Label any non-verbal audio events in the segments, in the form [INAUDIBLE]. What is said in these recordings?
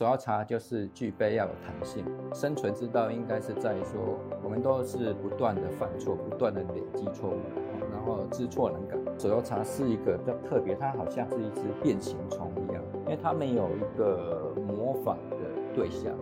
手摇茶就是具备要有弹性，生存之道应该是在于说，我们都是不断的犯错，不断的累积错误，然后知错能改。手摇茶是一个比较特别，它好像是一只变形虫一样，因为它没有一个模仿的对象。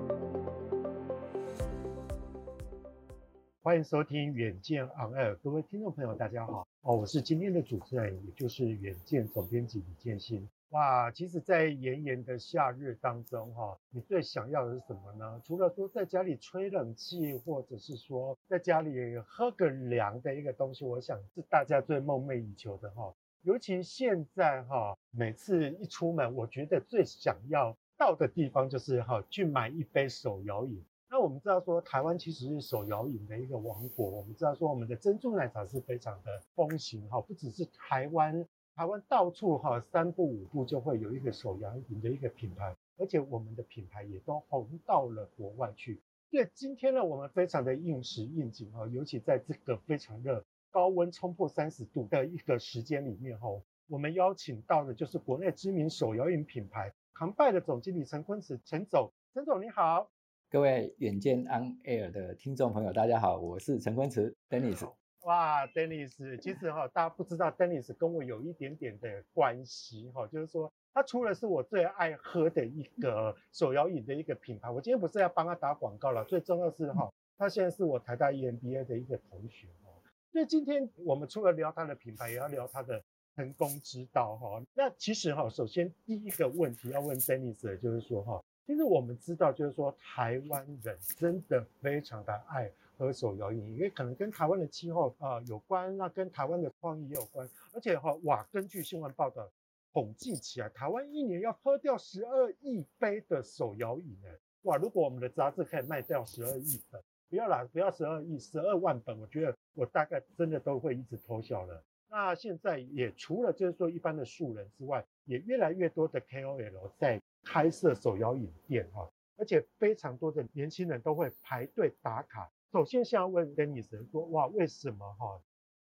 欢迎收听远见 On Air，各位听众朋友，大家好，哦，我是今天的主持人，也就是远见总编辑李建新。哇，其实，在炎炎的夏日当中，哈，你最想要的是什么呢？除了说在家里吹冷气，或者是说在家里喝个凉的一个东西，我想是大家最梦寐以求的哈。尤其现在哈，每次一出门，我觉得最想要到的地方就是哈，去买一杯手摇饮。那我们知道说，台湾其实是手摇饮的一个王国。我们知道说，我们的珍珠奶茶是非常的风行哈，不只是台湾。台湾到处哈，三步五步就会有一个手摇饮的一个品牌，而且我们的品牌也都红到了国外去。所以今天呢，我们非常的应时应景哈，尤其在这个非常热、高温冲破三十度的一个时间里面哈，我们邀请到的就是国内知名手摇饮品牌康拜的总经理陈坤慈，陈总，陈总你好，各位远见 On Air 的听众朋友，大家好，我是陈坤慈，Dennis。哇，Dennis，其实哈，大家不知道，Dennis 跟我有一点点的关系哈，就是说，他除了是我最爱喝的一个手摇饮的一个品牌，我今天不是要帮他打广告了，最重要是哈，他现在是我台大 EMBA 的一个同学哦，所以今天我们除了聊他的品牌，也要聊他的成功之道哈。那其实哈，首先第一个问题要问 Dennis 的就是说哈。其实我们知道，就是说台湾人真的非常的爱喝手摇饮，因为可能跟台湾的气候啊、有关，那跟台湾的创意也有关。而且哈哇，根据新闻报道统计起来，台湾一年要喝掉十二亿杯的手摇饮呢。哇，如果我们的杂志可以卖掉十二亿本，不要啦，不要十二亿，十二万本，我觉得我大概真的都会一直偷笑了。那现在也除了就是说一般的素人之外，也越来越多的 KOL 在。开设手摇饮店哈，而且非常多的年轻人都会排队打卡。首先，想要问 Dennis 说，哇，为什么哈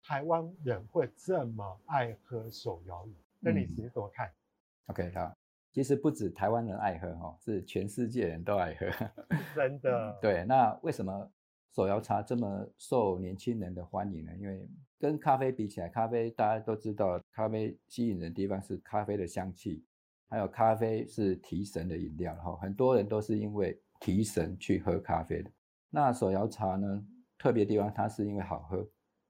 台湾人会这么爱喝手摇饮？Dennis 你怎么看？OK，好，其实不止台湾人爱喝哈，是全世界人都爱喝。真的？[LAUGHS] 对。那为什么手摇茶这么受年轻人的欢迎呢？因为跟咖啡比起来，咖啡大家都知道，咖啡吸引人的地方是咖啡的香气。还有咖啡是提神的饮料，然后，很多人都是因为提神去喝咖啡的。那手摇茶呢，特别地方它是因为好喝，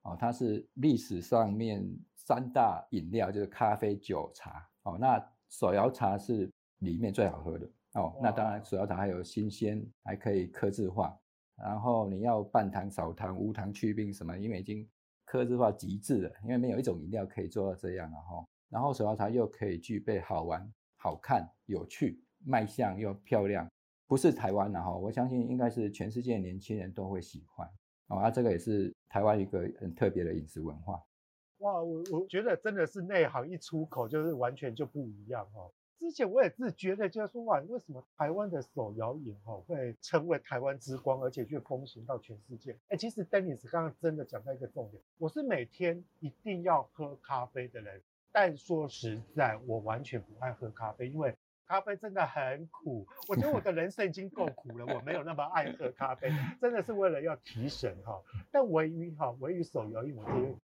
哦，它是历史上面三大饮料就是咖啡、酒、茶，哦，那手摇茶是里面最好喝的，哦，那当然手摇茶还有新鲜，还可以克制化，然后你要半糖、少糖、无糖、去冰什么，因为已经克制化极致了，因为没有一种饮料可以做到这样了，哈。然后手摇茶又可以具备好玩。好看、有趣、卖相又漂亮，不是台湾的哈，我相信应该是全世界年轻人都会喜欢哦。啊，这个也是台湾一个很特别的饮食文化。哇，我我觉得真的是内行一出口就是完全就不一样哈。之前我也是觉得就是说哇，为什么台湾的手摇饮哈会成为台湾之光，而且却风行到全世界？哎，其实 Dennis 刚刚真的讲到一个重点，我是每天一定要喝咖啡的人。但说实在，我完全不爱喝咖啡，因为咖啡真的很苦。我觉得我的人生已经够苦了，我没有那么爱喝咖啡，真的是为了要提神哈。但唯一哈，唯一手摇饮，我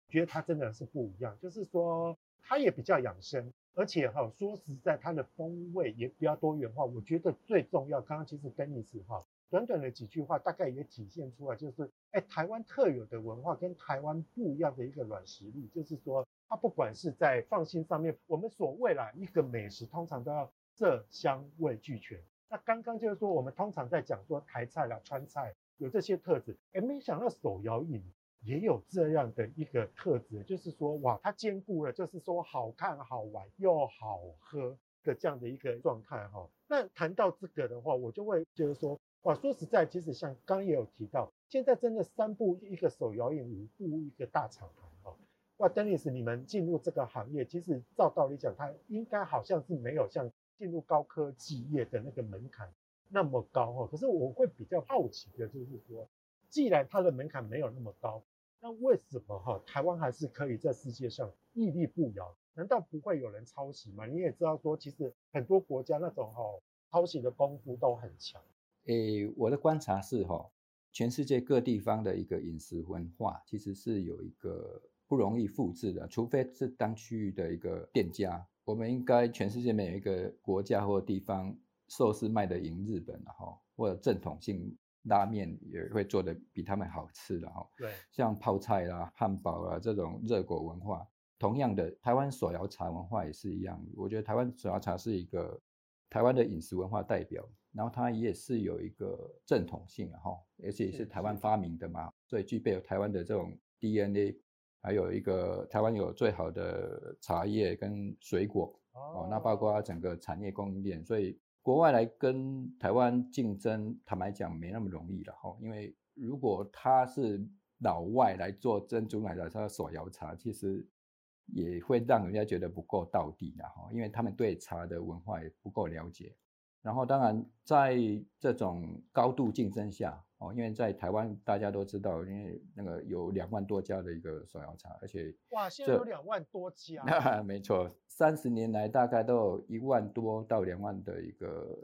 觉得它真的是不一样，就是说它也比较养生，而且哈，说实在，它的风味也比较多元化。我觉得最重要，刚刚其实 Dennis 哈，短短的几句话，大概也体现出来，就是哎，台湾特有的文化跟台湾不一样的一个软实力，就是说。它不管是在放心上面，我们所谓啦一个美食，通常都要色香味俱全。那刚刚就是说，我们通常在讲说台菜啦、川菜有这些特质，哎，没想到手摇饮也有这样的一个特质，就是说哇，它兼顾了就是说好看、好玩又好喝的这样的一个状态哈。那谈到这个的话，我就会觉得说哇，说实在，其实像刚刚也有提到，现在真的三步一个手摇饮，五步一个大厂牌哈。哇，Dennis，你们进入这个行业，其实照道理讲，它应该好像是没有像进入高科技业的那个门槛那么高哈。可是我会比较好奇的就是说，既然它的门槛没有那么高，那为什么哈台湾还是可以在世界上屹立不摇？难道不会有人抄袭吗？你也知道说，其实很多国家那种哈抄袭的功夫都很强。诶，我的观察是哈，全世界各地方的一个饮食文化其实是有一个不容易复制的，除非是当区域的一个店家。我们应该全世界每一个国家或地方寿司卖得赢日本的哈，或者正统性拉面也会做得比他们好吃的哈。对，像泡菜啦、汉堡啊这种热狗文化，同样的台湾手摇茶文化也是一样。我觉得台湾手摇茶是一个台湾的饮食文化代表，然后它也是有一个正统性哈，而且也是台湾发明的嘛，所以具备有台湾的这种 DNA。还有一个台湾有最好的茶叶跟水果哦，那包括整个产业供应链，所以国外来跟台湾竞争，坦白讲没那么容易了哈。因为如果他是老外来做珍珠奶茶、他的手摇茶，其实也会让人家觉得不够到底的哈，因为他们对茶的文化也不够了解。然后当然在这种高度竞争下。哦，因为在台湾大家都知道，因为那个有两万多家的一个手摇茶，而且哇，现在有两万多家，[LAUGHS] 没错，三十年来大概都有一万多到两万的一个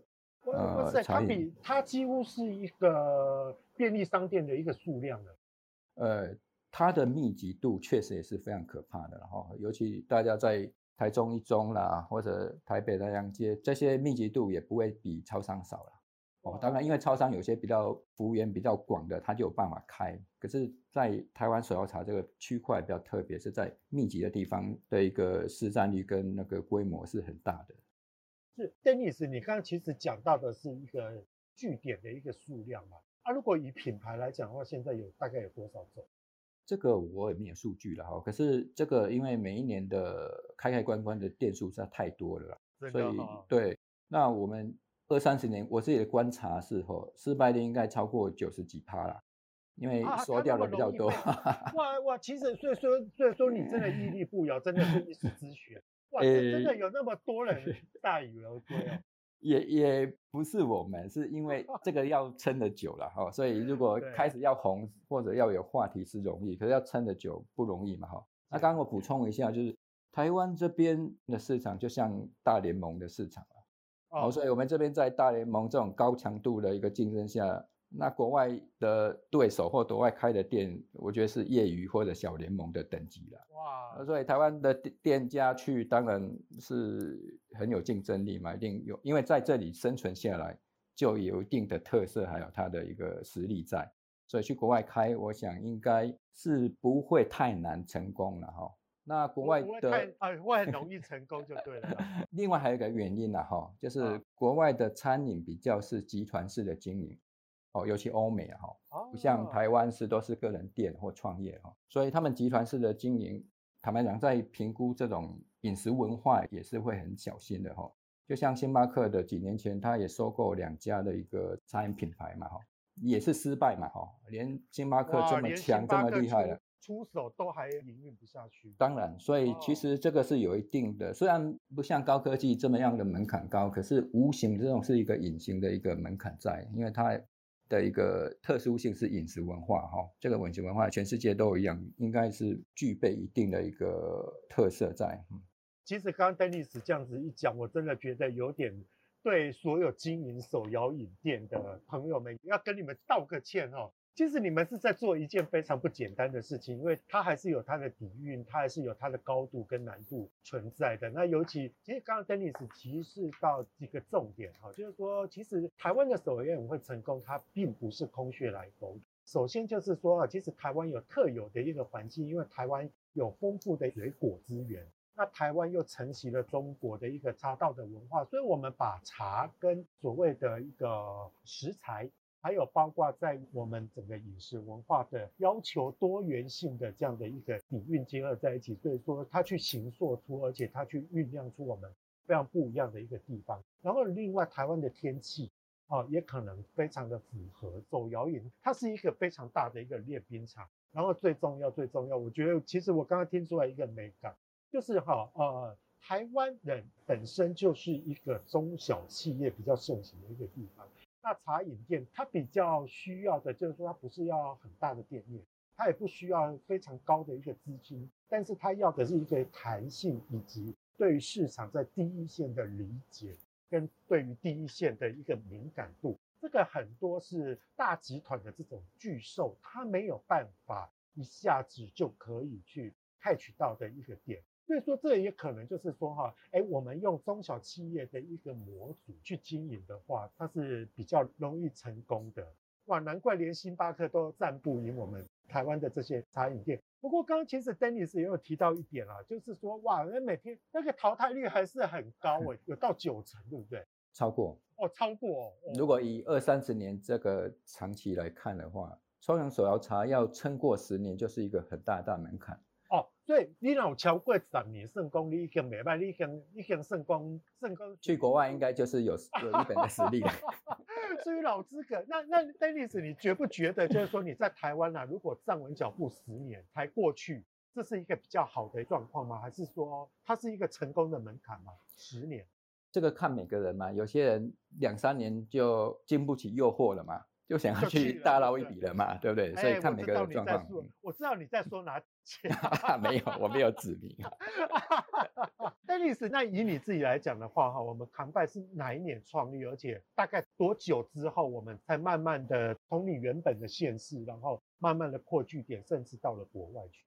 呃茶饮，它比它几乎是一个便利商店的一个数量了。呃，它的密集度确实也是非常可怕的，然后，尤其大家在台中一中啦，或者台北南阳街，这些密集度也不会比超商少了。哦，当然，因为超商有些比较服务员比较广的，他就有办法开。可是，在台湾手摇茶这个区块比较特别，是在密集的地方的一个市占率跟那个规模是很大的。是，Dennis，你刚刚其实讲到的是一个据点的一个数量嘛？啊，如果以品牌来讲的话，现在有大概有多少种？这个我也没有数据了哈。可是这个因为每一年的开开关关的店数实在太多了啦，所以对，那我们。二三十年，我自己的观察是，吼，失败率应该超过九十几趴啦，因为缩掉的比较多。啊、哇哇，其实所以说所以说你真的屹立不摇，真的是一时之选。哇，真的有那么多人 [LAUGHS] 大鱼而归哦。也也不是我们，是因为这个要撑得久了哈，所以如 [LAUGHS] 果开始要红或者要有话题是容易，可是要撑得久不容易嘛哈。那刚刚我补充一下，就是台湾这边的市场就像大联盟的市场。哦，所以我们这边在大联盟这种高强度的一个竞争下，那国外的对手或国外开的店，我觉得是业余或者小联盟的等级了。哇，所以台湾的店家去当然是很有竞争力嘛，一定有，因为在这里生存下来就有一定的特色，还有它的一个实力在，所以去国外开，我想应该是不会太难成功了哈。那国外的啊，会很容易成功就对了。另外还有一个原因呢，哈，就是国外的餐饮比较是集团式的经营，哦，尤其欧美哈，不像台湾是都是个人店或创业哈，所以他们集团式的经营，坦白讲，在评估这种饮食文化也是会很小心的哈。就像星巴克的几年前，他也收购两家的一个餐饮品牌嘛，哈，也是失败嘛，哈，连星巴克这么强这么厉害了。出手都还营运不下去，当然，所以其实这个是有一定的，虽然不像高科技这么样的门槛高，可是无形这种是一个隐形的一个门槛在，因为它的一个特殊性是饮食文化哈，这个饮食文化全世界都一样，应该是具备一定的一个特色在。其实刚刚 Dennis 这样子一讲，我真的觉得有点对所有经营手摇饮店的朋友们要跟你们道个歉哦。其实你们是在做一件非常不简单的事情，因为它还是有它的底蕴，它还是有它的高度跟难度存在的。那尤其，其实刚刚 Dennis 提示到几个重点哈，就是说，其实台湾的手摇饮会成功，它并不是空穴来风。首先就是说啊，其实台湾有特有的一个环境，因为台湾有丰富的水果资源，那台湾又承袭了中国的一个茶道的文化，所以我们把茶跟所谓的一个食材。还有包括在我们整个饮食文化的要求多元性的这样的一个底蕴结合在一起，所以说它去形塑出，而且它去酝酿出我们非常不一样的一个地方。然后另外台湾的天气啊，也可能非常的符合走摇饮，它是一个非常大的一个练兵场。然后最重要最重要，我觉得其实我刚刚听出来一个美感，就是哈呃，台湾人本身就是一个中小企业比较盛行的一个地方。那茶饮店，它比较需要的就是说，它不是要很大的店面，它也不需要非常高的一个资金，但是它要的是一个弹性以及对于市场在第一线的理解。跟对于第一线的一个敏感度，这个很多是大集团的这种巨兽，它没有办法一下子就可以去 catch 到的一个点。所以说，这也可能就是说哈，哎，我们用中小企业的一个模组去经营的话，它是比较容易成功的。哇，难怪连星巴克都赞不赢我们台湾的这些茶饮店。不过刚刚其实 Dennis 也有提到一点啦，就是说哇，那每天那个淘汰率还是很高诶，有到九成，对不对？超过哦，超过哦。如果以二三十年这个长期来看的话，超浓手摇茶要撑过十年，就是一个很大大门槛。哦，所以你老超过十年圣功，你已经没办法，你已经已经圣功圣功。去国外应该就是有有一本的实力了。至于老资格，那那 Dennis，你觉不觉得就是说你在台湾啊，如果站稳脚步十年才过去，这是一个比较好的状况吗？还是说它是一个成功的门槛吗？十年，这个看每个人嘛，有些人两三年就经不起诱惑了嘛。就想要去大捞一笔了嘛，对不对？所以看每个人状况。我知道你在说哪钱，[LAUGHS] 没有，我没有指名。[LAUGHS] Dennis，那以你自己来讲的话，哈，我们康拜是哪一年创立？而且大概多久之后，我们才慢慢的从你原本的县市，然后慢慢的扩据点，甚至到了国外去？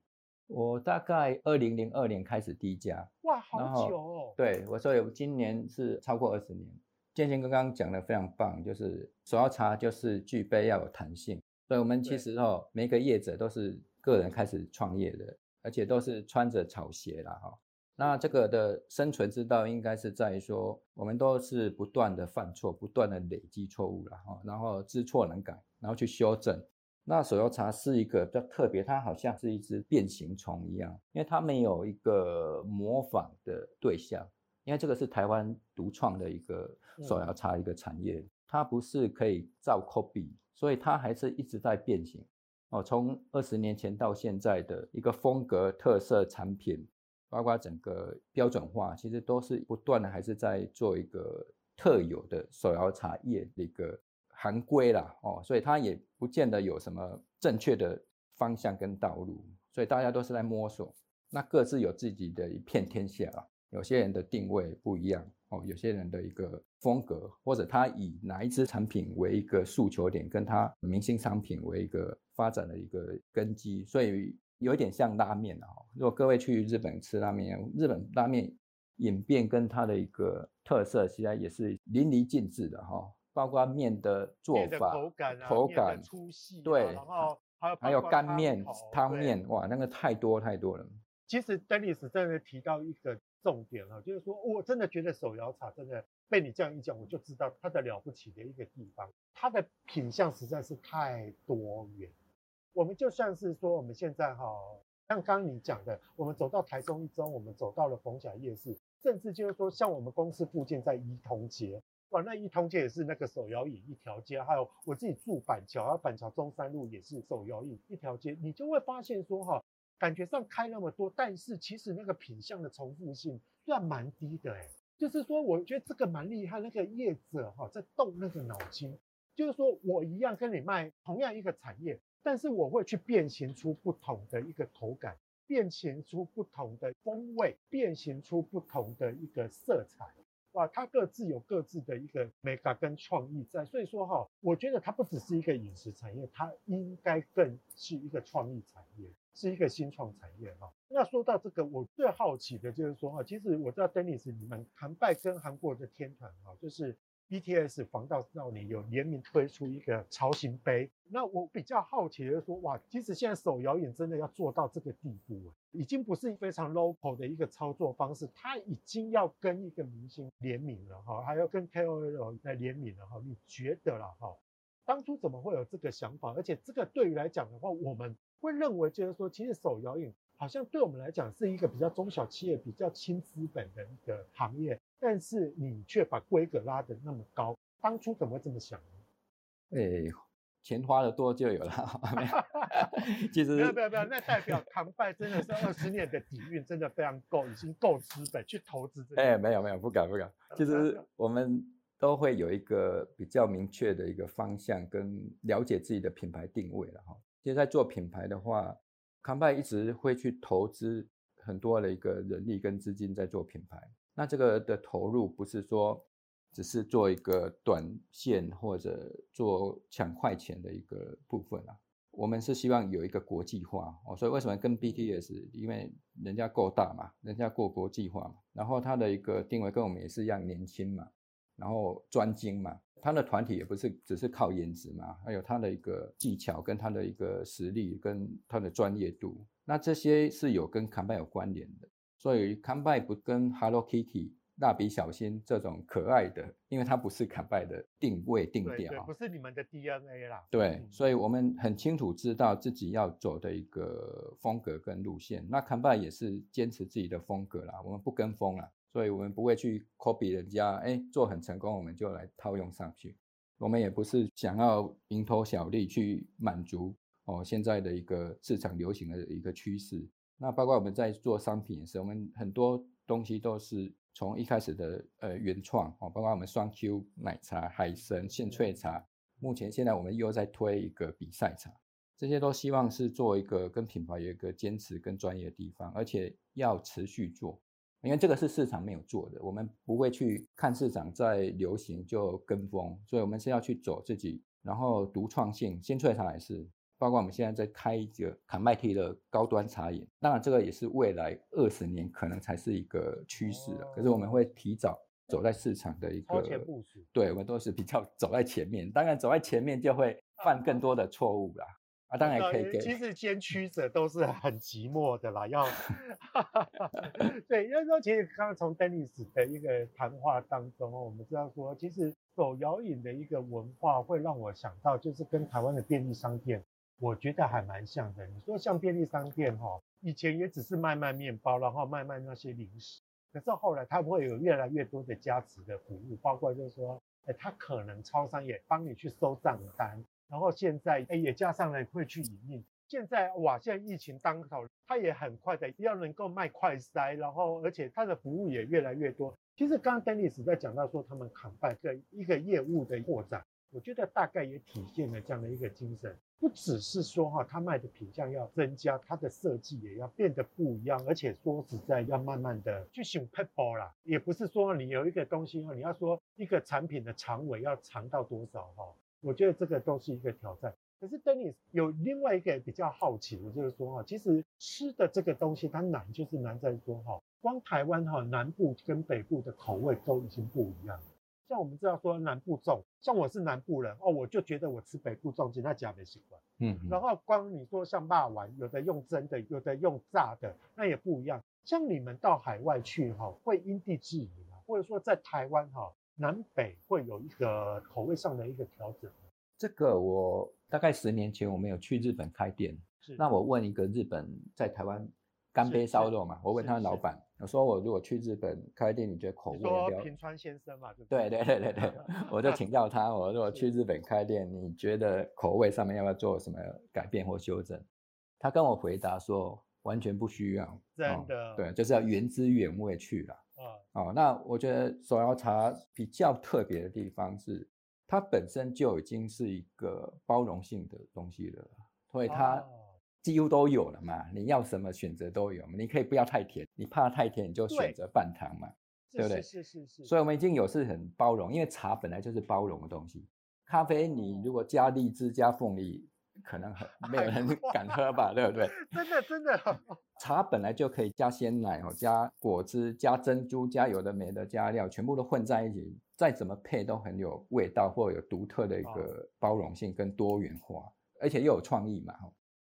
我大概二零零二年开始第一家。哇，好久哦。对，我说有今年是超过二十年。建新刚刚讲的非常棒，就是手摇茶就是具备要有弹性，所以我们其实哦，每个业者都是个人开始创业的，而且都是穿着草鞋啦哈。那这个的生存之道应该是在于说，我们都是不断的犯错，不断的累积错误了哈，然后知错能改，然后去修正。那手摇茶是一个比较特别，它好像是一只变形虫一样，因为它没有一个模仿的对象。因为这个是台湾独创的一个手摇茶一个产业，它不是可以照 copy，所以它还是一直在变形。哦，从二十年前到现在的一个风格特色产品，包括整个标准化，其实都是不断的还是在做一个特有的手摇茶叶的一个行规啦。哦，所以它也不见得有什么正确的方向跟道路，所以大家都是在摸索，那各自有自己的一片天下啦。有些人的定位不一样哦，有些人的一个风格，或者他以哪一支产品为一个诉求点，跟他明星商品为一个发展的一个根基，所以有一点像拉面啊。如果各位去日本吃拉面，日本拉面演变跟它的一个特色，其实也是淋漓尽致的哈。包括面的做法、口感、啊、口感、粗细、啊，对，然后还有还有干面、汤面，哇，那个太多太多了。其实 Dennis 真的提到一个。重点啊，就是说，我真的觉得手摇茶真的被你这样一讲，我就知道它的了不起的一个地方，它的品相实在是太多元。我们就像是说，我们现在哈，像刚刚你讲的，我们走到台中一中，我们走到了逢甲夜市，甚至就是说，像我们公司附近在一通街，哇，那一通街也是那个手摇椅一条街，还有我自己住板桥，啊板桥中山路也是手摇椅一条街，你就会发现说哈。感觉上开那么多，但是其实那个品相的重复性算蛮低的哎，就是说我觉得这个蛮厉害，那个业者哈在动那个脑筋，就是说我一样跟你卖同样一个产业，但是我会去变形出不同的一个口感，变形出不同的风味，变形出不同的一个色彩，哇，它各自有各自的一个美感跟创意在，所以说哈，我觉得它不只是一个饮食产业，它应该更是一个创意产业。是一个新创产业哈。那说到这个，我最好奇的就是说哈，其实我知道 Dennis 你们韩拜跟韩国的天团哈，就是 BTS 防弹少年有联名推出一个潮型杯。那我比较好奇的是说，哇，其实现在手摇饮真的要做到这个地步，已经不是非常 local 的一个操作方式，他已经要跟一个明星联名了哈，还要跟 KOL 来联名了哈。你觉得啦哈，当初怎么会有这个想法？而且这个对于来讲的话，我们。会认为就是说，其实手摇饮好像对我们来讲是一个比较中小企业、比较轻资本的一个行业，但是你却把规格拉得那么高，当初怎么会这么想呢？哎，钱花的多就有了。[LAUGHS] 其实没有没有没有，那代表康拜真的是二十年的底蕴真的非常够，已经够资本去投资这个。哎，没有没有，不敢不敢。其实 [LAUGHS] 我们都会有一个比较明确的一个方向，跟了解自己的品牌定位了哈。其实，在做品牌的话，康拜一直会去投资很多的一个人力跟资金在做品牌。那这个的投入不是说只是做一个短线或者做抢快钱的一个部分啊。我们是希望有一个国际化哦，所以为什么跟 BTS？因为人家够大嘛，人家过国际化嘛，然后他的一个定位跟我们也是一样年轻嘛，然后专精嘛，他的团体也不是只是靠颜值嘛，还有他的一个技巧跟他的一个实力跟他的专业度，那这些是有跟 COMEBUY 有关联的，所以 COMEBUY 不跟 Hello Kitty。蜡笔小新这种可爱的，因为它不是 COMEBUY 的定位定调，对，不是你们的 DNA 啦。对，所以我们很清楚知道自己要走的一个风格跟路线。那 COMEBUY 也是坚持自己的风格啦，我们不跟风啦，所以我们不会去 copy 人家，哎，做很成功，我们就来套用上去。我们也不是想要蝇头小利去满足哦现在的一个市场流行的一个趋势。那包括我们在做商品的时候，我们很多东西都是。从一开始的呃原创哦，包括我们双 Q 奶茶、海参、现萃茶，目前现在我们又在推一个比赛茶，这些都希望是做一个跟品牌有一个坚持跟专业的地方，而且要持续做，因为这个是市场没有做的，我们不会去看市场在流行就跟风，所以我们是要去走自己，然后独创性，现萃茶也是。包括我们现在在开一个卡麦提的高端茶饮，当然这个也是未来二十年可能才是一个趋势了。可是我们会提早走在市场的一个，对，我们都是比较走在前面。当然走在前面就会犯更多的错误啦。啊，当然可以给。其实先驱者都是很寂寞的啦，要 [LAUGHS] [LAUGHS] 对，因为说其实刚刚从 Dennis 的一个谈话当中，我们知道说，其实手摇饮的一个文化会让我想到，就是跟台湾的便利商店。我觉得还蛮像的。你说像便利商店哈，以前也只是卖卖面包，然后卖卖那些零食。可是后来它会有越来越多的加值的服务，包括就是说，哎，它可能超商也帮你去收账单，然后现在哎也加上了会去营运。现在哇，现在疫情当头，它也很快的要能够卖快筛，然后而且它的服务也越来越多。其实刚刚 Dennis 在讲到说他们 COMEBUY 的一个业务的扩展，我觉得大概也体现了这样的一个精神。不只是说哈，他卖的品项要增加，它的设计也要变得不一样，而且说实在要慢慢的去想撇步啦，也不是说你有一个东西哈，你要说一个产品的长尾要长到多少哈，我觉得这个都是一个挑战。可是 Dennis 有另外一个比较好奇的，就是说哈，其实吃的这个东西它难就是难在说哈，光台湾哈南部跟北部的口味都已经不一样了。像我们知道说南部粽，像我是南部人哦，我就觉得我吃北部粽，其他家没习惯。嗯，然后光你说像霸丸，有的用蒸的，有的用炸的，那也不一样。像你们到海外去哈，会因地制宜吗？或者说在台湾哈，南北会有一个口味上的一个调整？这个我大概十年前我没有去日本开店，是那我问一个日本在台湾。干杯烧肉嘛，我问他的老板，我说我如果去日本开店，你觉得口味要？说平川先生嘛，对对对对对，[LAUGHS] 我就请教他，我如果去日本开店，你觉得口味上面要不要做什么改变或修正？他跟我回答说，完全不需要，真的，对，就是要原汁原味去了。哦，那我觉得手摇茶比较特别的地方是，它本身就已经是一个包容性的东西了，所以它。几乎都有了嘛，你要什么选择都有嘛，你可以不要太甜，你怕太甜你就选择半糖嘛，对，对不对？是是是是。所以我们已经有是很包容，因为茶本来就是包容的东西。咖啡你如果加荔枝加凤梨，可能很 [LAUGHS] 没有人敢喝吧，对不对？[LAUGHS] 真的真的。[LAUGHS] 茶本来就可以加鲜奶哦，加果汁，加珍珠，加有的没的加料，全部都混在一起，再怎么配都很有味道，或有独特的一个包容性跟多元化，而且又有创意嘛。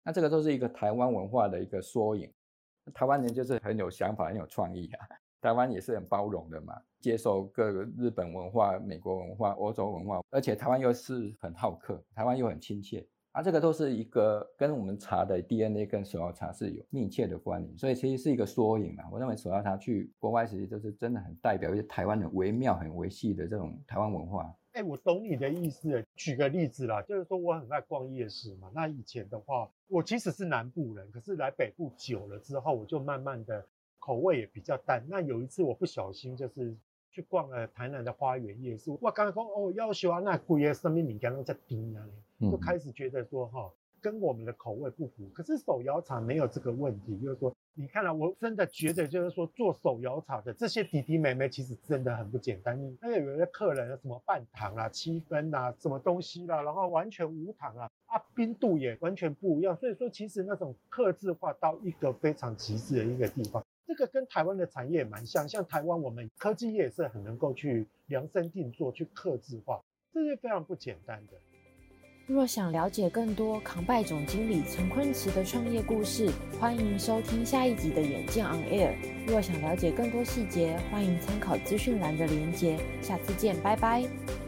那这个都是一个台湾文化的一个缩影，台湾人就是很有想法、很有创意啊。台湾也是很包容的嘛，接受各个日本文化、美国文化、欧洲文化，而且台湾又是很好客，台湾又很亲切啊。这个都是一个跟我们茶的 DNA 跟手摇茶是有密切的关联，所以其实是一个缩影嘛。我认为手摇茶去国外其实就是真的很代表一些台湾的微妙、很维系的这种台湾文化。哎，我懂你的意思。举个例子啦，就是说我很爱逛夜市嘛。那以前的话，我其实是南部人，可是来北部久了之后，我就慢慢的口味也比较淡。那有一次我不小心就是去逛了台南的花园夜市，我刚刚说哦，要喜欢那贵的生命饼干，那叫丁啊，就开始觉得说哈，跟我们的口味不符。可是手摇茶没有这个问题，就是说，你看了、啊，我真的觉得就是说，做手摇茶的这些弟弟妹妹其实真的很不简单。你那个有些客人什么半糖啊、七分啊、什么东西啦、啊，然后完全无糖啊，啊，冰度也完全不一样。所以说，其实那种客制化到一个非常极致的一个地方。这个跟台湾的产业蛮像，像台湾我们科技业是很能够去量身定做、去刻字化，这是非常不简单的。若想了解更多康拜总经理陈坤慈的创业故事，欢迎收听下一集的《眼见 On Air》。若想了解更多细节，欢迎参考资讯栏的连结。下次见，拜拜。